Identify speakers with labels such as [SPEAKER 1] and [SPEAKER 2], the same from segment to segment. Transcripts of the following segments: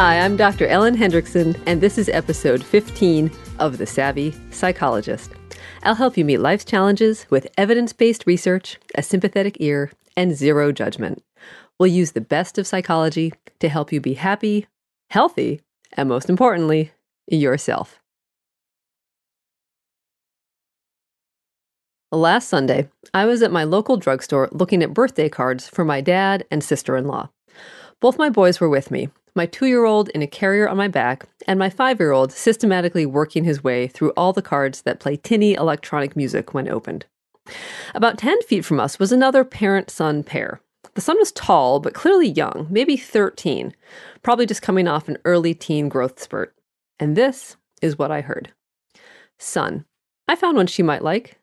[SPEAKER 1] Hi, I'm Dr. Ellen Hendriksen, and this is episode 15 of The Savvy Psychologist. I'll help you meet life's challenges with evidence based research, a sympathetic ear, and zero judgment. We'll use the best of psychology to help you be happy, healthy, and most importantly, yourself. Last Sunday, I was at my local drugstore looking at birthday cards for my dad and sister in law. Both my boys were with me, my two year old in a carrier on my back, and my five year old systematically working his way through all the cards that play tinny electronic music when opened. About 10 feet from us was another parent son pair. The son was tall, but clearly young, maybe 13, probably just coming off an early teen growth spurt. And this is what I heard Son, I found one she might like.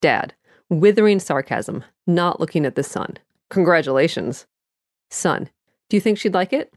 [SPEAKER 1] Dad, withering sarcasm, not looking at the son. Congratulations. Son, do you think she'd like it?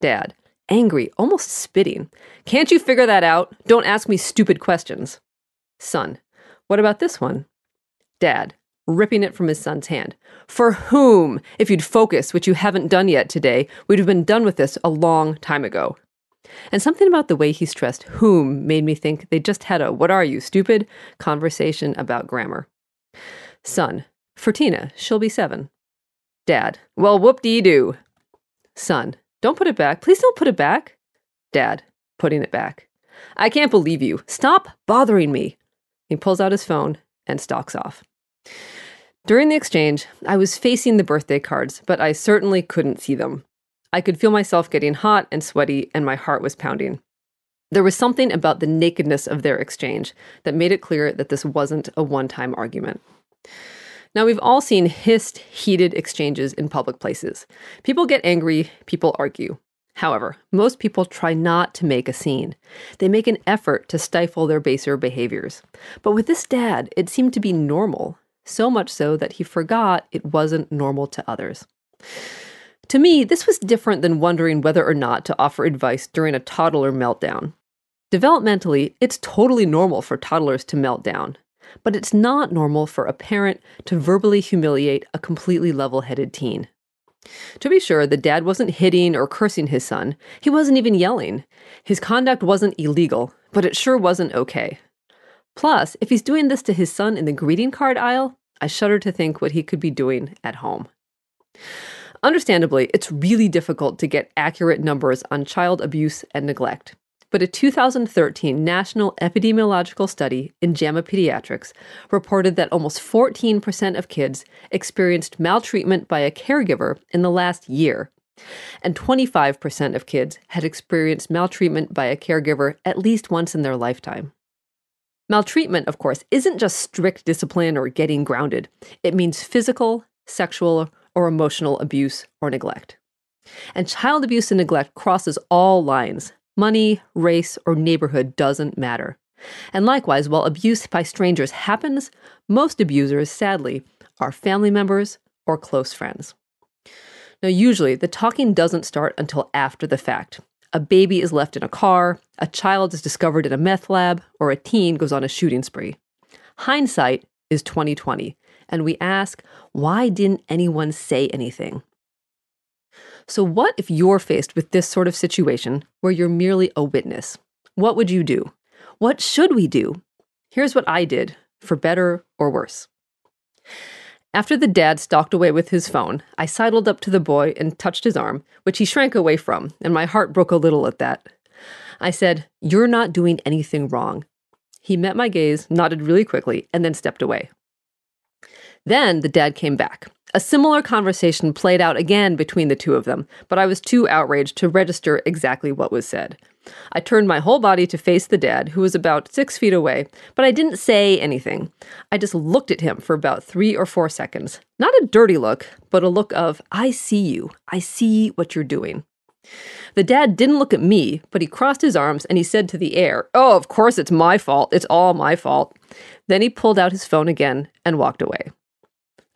[SPEAKER 1] Dad, angry, almost spitting. Can't you figure that out? Don't ask me stupid questions. Son, what about this one? Dad, ripping it from his son's hand. For whom? If you'd focus, which you haven't done yet today, we'd have been done with this a long time ago. And something about the way he stressed whom made me think they just had a what are you, stupid conversation about grammar. Son, for Tina, she'll be seven. Dad, well, whoop dee doo. Son, don't put it back. Please don't put it back. Dad, putting it back. I can't believe you. Stop bothering me. He pulls out his phone and stalks off. During the exchange, I was facing the birthday cards, but I certainly couldn't see them. I could feel myself getting hot and sweaty, and my heart was pounding. There was something about the nakedness of their exchange that made it clear that this wasn't a one time argument. Now, we've all seen hissed, heated exchanges in public places. People get angry, people argue. However, most people try not to make a scene. They make an effort to stifle their baser behaviors. But with this dad, it seemed to be normal, so much so that he forgot it wasn't normal to others. To me, this was different than wondering whether or not to offer advice during a toddler meltdown. Developmentally, it's totally normal for toddlers to melt down, but it's not normal for a parent to verbally humiliate a completely level headed teen. To be sure, the dad wasn't hitting or cursing his son. He wasn't even yelling. His conduct wasn't illegal, but it sure wasn't okay. Plus, if he's doing this to his son in the greeting card aisle, I shudder to think what he could be doing at home. Understandably, it's really difficult to get accurate numbers on child abuse and neglect but a 2013 national epidemiological study in JAMA Pediatrics reported that almost 14% of kids experienced maltreatment by a caregiver in the last year, and 25% of kids had experienced maltreatment by a caregiver at least once in their lifetime. Maltreatment, of course, isn't just strict discipline or getting grounded. It means physical, sexual, or emotional abuse or neglect. And child abuse and neglect crosses all lines, Money, race, or neighborhood doesn't matter. And likewise, while abuse by strangers happens, most abusers, sadly, are family members or close friends. Now, usually, the talking doesn't start until after the fact. A baby is left in a car, a child is discovered in a meth lab, or a teen goes on a shooting spree. Hindsight is 2020, and we ask, why didn't anyone say anything? So, what if you're faced with this sort of situation where you're merely a witness? What would you do? What should we do? Here's what I did, for better or worse. After the dad stalked away with his phone, I sidled up to the boy and touched his arm, which he shrank away from, and my heart broke a little at that. I said, You're not doing anything wrong. He met my gaze, nodded really quickly, and then stepped away. Then the dad came back. A similar conversation played out again between the two of them, but I was too outraged to register exactly what was said. I turned my whole body to face the dad, who was about six feet away, but I didn't say anything. I just looked at him for about three or four seconds. Not a dirty look, but a look of, I see you. I see what you're doing. The dad didn't look at me, but he crossed his arms and he said to the air, Oh, of course it's my fault. It's all my fault. Then he pulled out his phone again and walked away.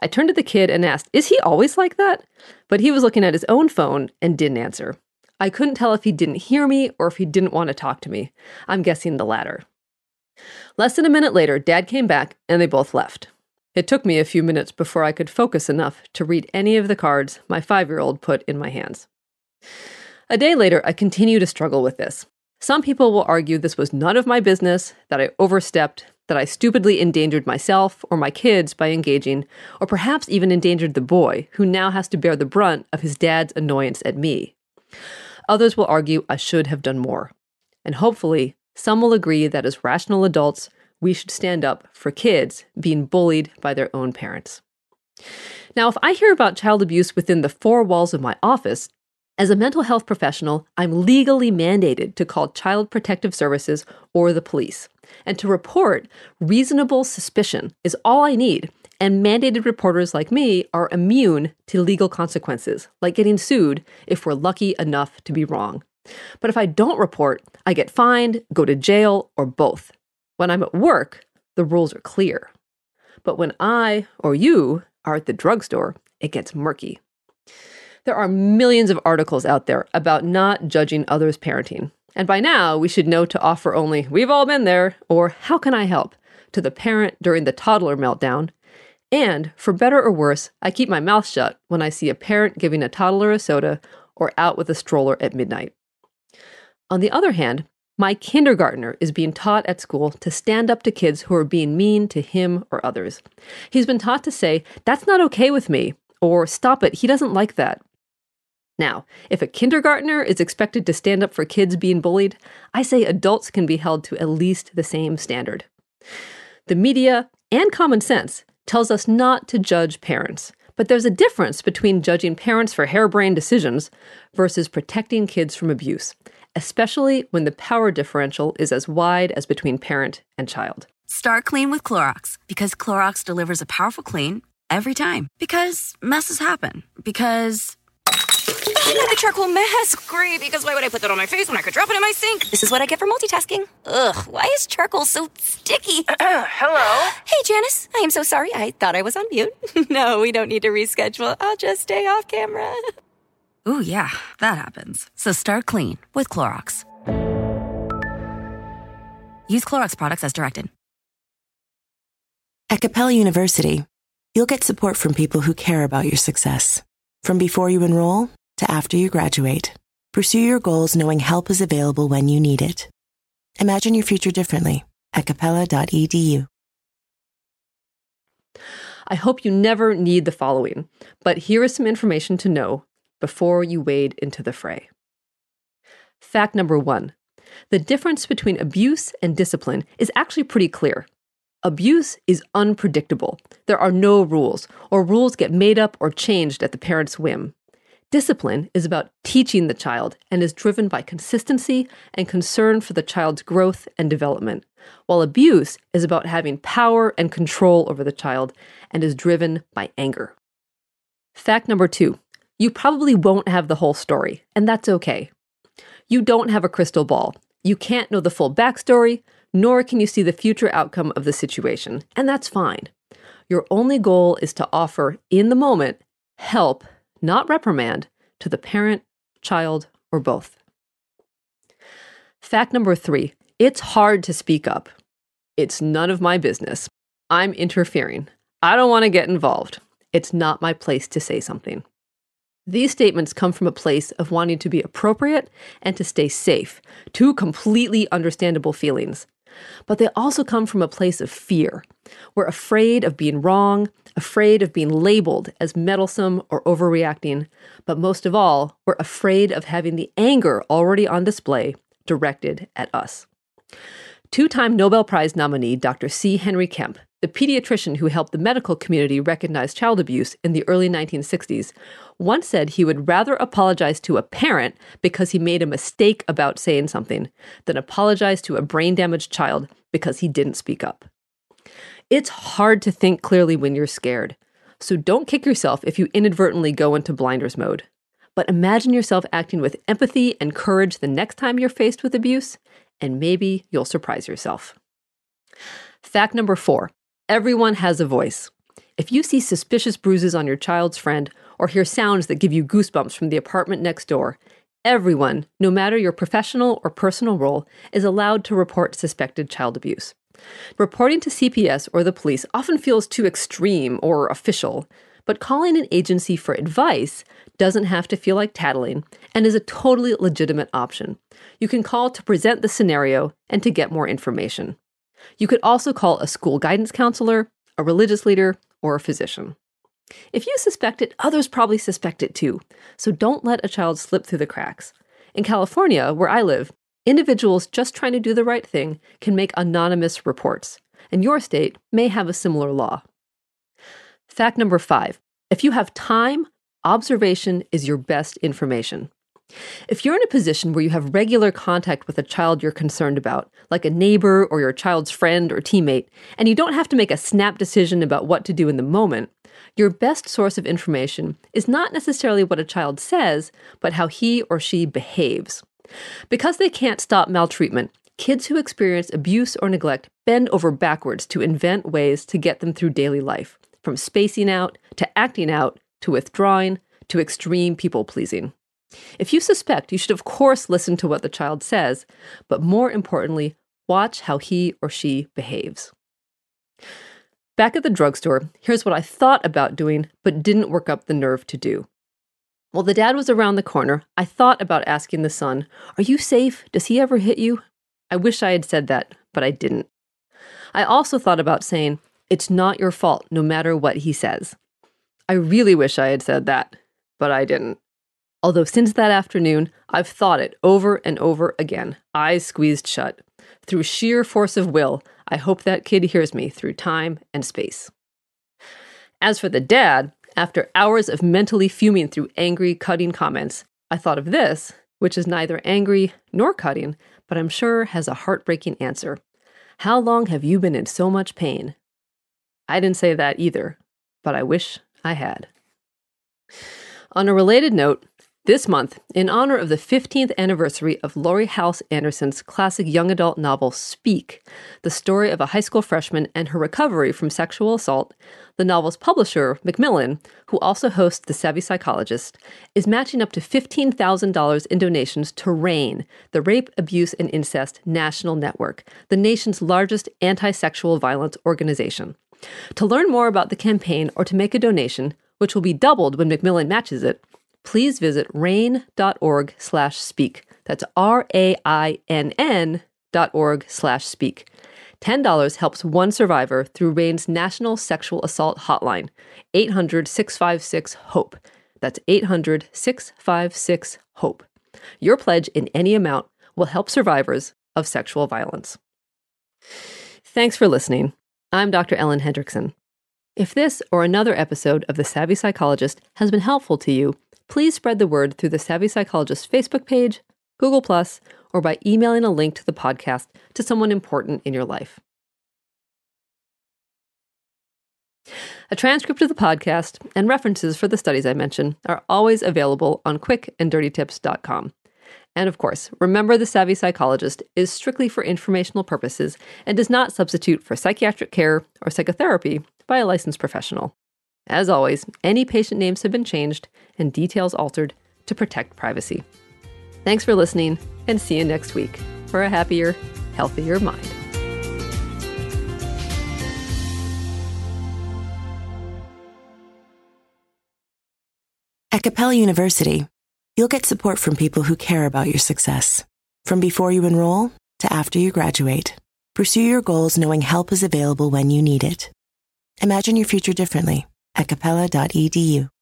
[SPEAKER 1] I turned to the kid and asked, Is he always like that? But he was looking at his own phone and didn't answer. I couldn't tell if he didn't hear me or if he didn't want to talk to me. I'm guessing the latter. Less than a minute later, Dad came back and they both left. It took me a few minutes before I could focus enough to read any of the cards my five year old put in my hands. A day later, I continue to struggle with this. Some people will argue this was none of my business, that I overstepped, that I stupidly endangered myself or my kids by engaging, or perhaps even endangered the boy, who now has to bear the brunt of his dad's annoyance at me. Others will argue I should have done more. And hopefully, some will agree that as rational adults, we should stand up for kids being bullied by their own parents. Now, if I hear about child abuse within the four walls of my office, as a mental health professional, I'm legally mandated to call Child Protective Services or the police. And to report reasonable suspicion is all I need. And mandated reporters like me are immune to legal consequences, like getting sued if we're lucky enough to be wrong. But if I don't report, I get fined, go to jail, or both. When I'm at work, the rules are clear. But when I or you are at the drugstore, it gets murky. There are millions of articles out there about not judging others' parenting. And by now, we should know to offer only, we've all been there, or how can I help, to the parent during the toddler meltdown. And, for better or worse, I keep my mouth shut when I see a parent giving a toddler a soda or out with a stroller at midnight. On the other hand, my kindergartner is being taught at school to stand up to kids who are being mean to him or others. He's been taught to say, That's not okay with me, or Stop it, he doesn't like that. Now, if a kindergartner is expected to stand up for kids being bullied, I say adults can be held to at least the same standard. The media and common sense tells us not to judge parents, but there's a difference between judging parents for harebrained decisions versus protecting kids from abuse, especially when the power differential is as wide as between parent and child.
[SPEAKER 2] Start clean with Clorox because Clorox delivers a powerful clean every time. Because messes happen. Because I got the charcoal mask. Great, because why would I put that on my face when I could drop it in my sink? This is what I get for multitasking. Ugh, why is charcoal so sticky?
[SPEAKER 3] Hello?
[SPEAKER 2] Hey, Janice. I am so sorry. I thought I was on mute. no, we don't need to reschedule. I'll just stay off camera. Ooh, yeah, that happens. So start clean with Clorox. Use Clorox products as directed.
[SPEAKER 4] At Capella University, you'll get support from people who care about your success. From before you enroll to after you graduate, pursue your goals knowing help is available when you need it. Imagine your future differently at capella.edu.
[SPEAKER 1] I hope you never need the following, but here is some information to know before you wade into the fray. Fact number one the difference between abuse and discipline is actually pretty clear. Abuse is unpredictable. There are no rules, or rules get made up or changed at the parent's whim. Discipline is about teaching the child and is driven by consistency and concern for the child's growth and development, while abuse is about having power and control over the child and is driven by anger. Fact number two you probably won't have the whole story, and that's okay. You don't have a crystal ball. You can't know the full backstory, nor can you see the future outcome of the situation, and that's fine. Your only goal is to offer, in the moment, help not reprimand, to the parent, child, or both. Fact number three it's hard to speak up. It's none of my business. I'm interfering. I don't want to get involved. It's not my place to say something. These statements come from a place of wanting to be appropriate and to stay safe, two completely understandable feelings. But they also come from a place of fear. We're afraid of being wrong, afraid of being labeled as meddlesome or overreacting, but most of all, we're afraid of having the anger already on display directed at us. Two time Nobel Prize nominee Dr. C. Henry Kempe, the pediatrician who helped the medical community recognize child abuse in the early 1960s, once said he would rather apologize to a parent because he made a mistake about saying something than apologize to a brain damaged child because he didn't speak up. It's hard to think clearly when you're scared, so don't kick yourself if you inadvertently go into blinders mode. But imagine yourself acting with empathy and courage the next time you're faced with abuse, and maybe you'll surprise yourself. Fact number four everyone has a voice. If you see suspicious bruises on your child's friend or hear sounds that give you goosebumps from the apartment next door, everyone, no matter your professional or personal role, is allowed to report suspected child abuse. Reporting to CPS or the police often feels too extreme or official, but calling an agency for advice doesn't have to feel like tattling and is a totally legitimate option. You can call to present the scenario and to get more information. You could also call a school guidance counselor, a religious leader, or a physician. If you suspect it, others probably suspect it too, so don't let a child slip through the cracks. In California, where I live, individuals just trying to do the right thing can make anonymous reports, and your state may have a similar law. Fact number five if you have time, observation is your best information. If you're in a position where you have regular contact with a child you're concerned about, like a neighbor or your child's friend or teammate, and you don't have to make a snap decision about what to do in the moment, your best source of information is not necessarily what a child says, but how he or she behaves. Because they can't stop maltreatment, kids who experience abuse or neglect bend over backwards to invent ways to get them through daily life, from spacing out to acting out to withdrawing to extreme people pleasing. If you suspect, you should of course listen to what the child says, but more importantly, watch how he or she behaves. Back at the drugstore, here's what I thought about doing but didn't work up the nerve to do. While the dad was around the corner, I thought about asking the son, Are you safe? Does he ever hit you? I wish I had said that, but I didn't. I also thought about saying, It's not your fault, no matter what he says. I really wish I had said that, but I didn't. Although since that afternoon, I've thought it over and over again, eyes squeezed shut. Through sheer force of will, I hope that kid hears me through time and space. As for the dad, after hours of mentally fuming through angry, cutting comments, I thought of this, which is neither angry nor cutting, but I'm sure has a heartbreaking answer. How long have you been in so much pain? I didn't say that either, but I wish I had. On a related note, this month, in honor of the 15th anniversary of Laurie Halse Anderson's classic young adult novel Speak, the story of a high school freshman and her recovery from sexual assault, the novel's publisher, Macmillan, who also hosts The Savvy Psychologist, is matching up to $15,000 in donations to RAINN, the Rape, Abuse, and Incest National Network, the nation's largest anti sexual violence organization. To learn more about the campaign or to make a donation, which will be doubled when Macmillan matches it, please visit rainn.org slash speak. That's R-A-I-N-N dot org slash speak. $10 helps one survivor through RAINN's National Sexual Assault Hotline, 800 656 HOPE. That's 800 656 HOPE. Your pledge in any amount will help survivors of sexual violence. Thanks for listening. I'm Dr. Ellen Hendriksen. If this or another episode of The Savvy Psychologist has been helpful to you, please spread the word through the Savvy Psychologist Facebook page, Google, or by emailing a link to the podcast to someone important in your life. A transcript of the podcast and references for the studies I mention are always available on quickanddirtytips.com. And of course, remember the Savvy Psychologist is strictly for informational purposes and does not substitute for psychiatric care or psychotherapy by a licensed professional. As always, any patient names have been changed and details altered to protect privacy. Thanks for listening, and see you next week for a happier, healthier mind.
[SPEAKER 4] At Capella University, you'll get support from people who care about your success. From before you enroll to after you graduate, pursue your goals knowing help is available when you need it. Imagine your future differently at capella.edu.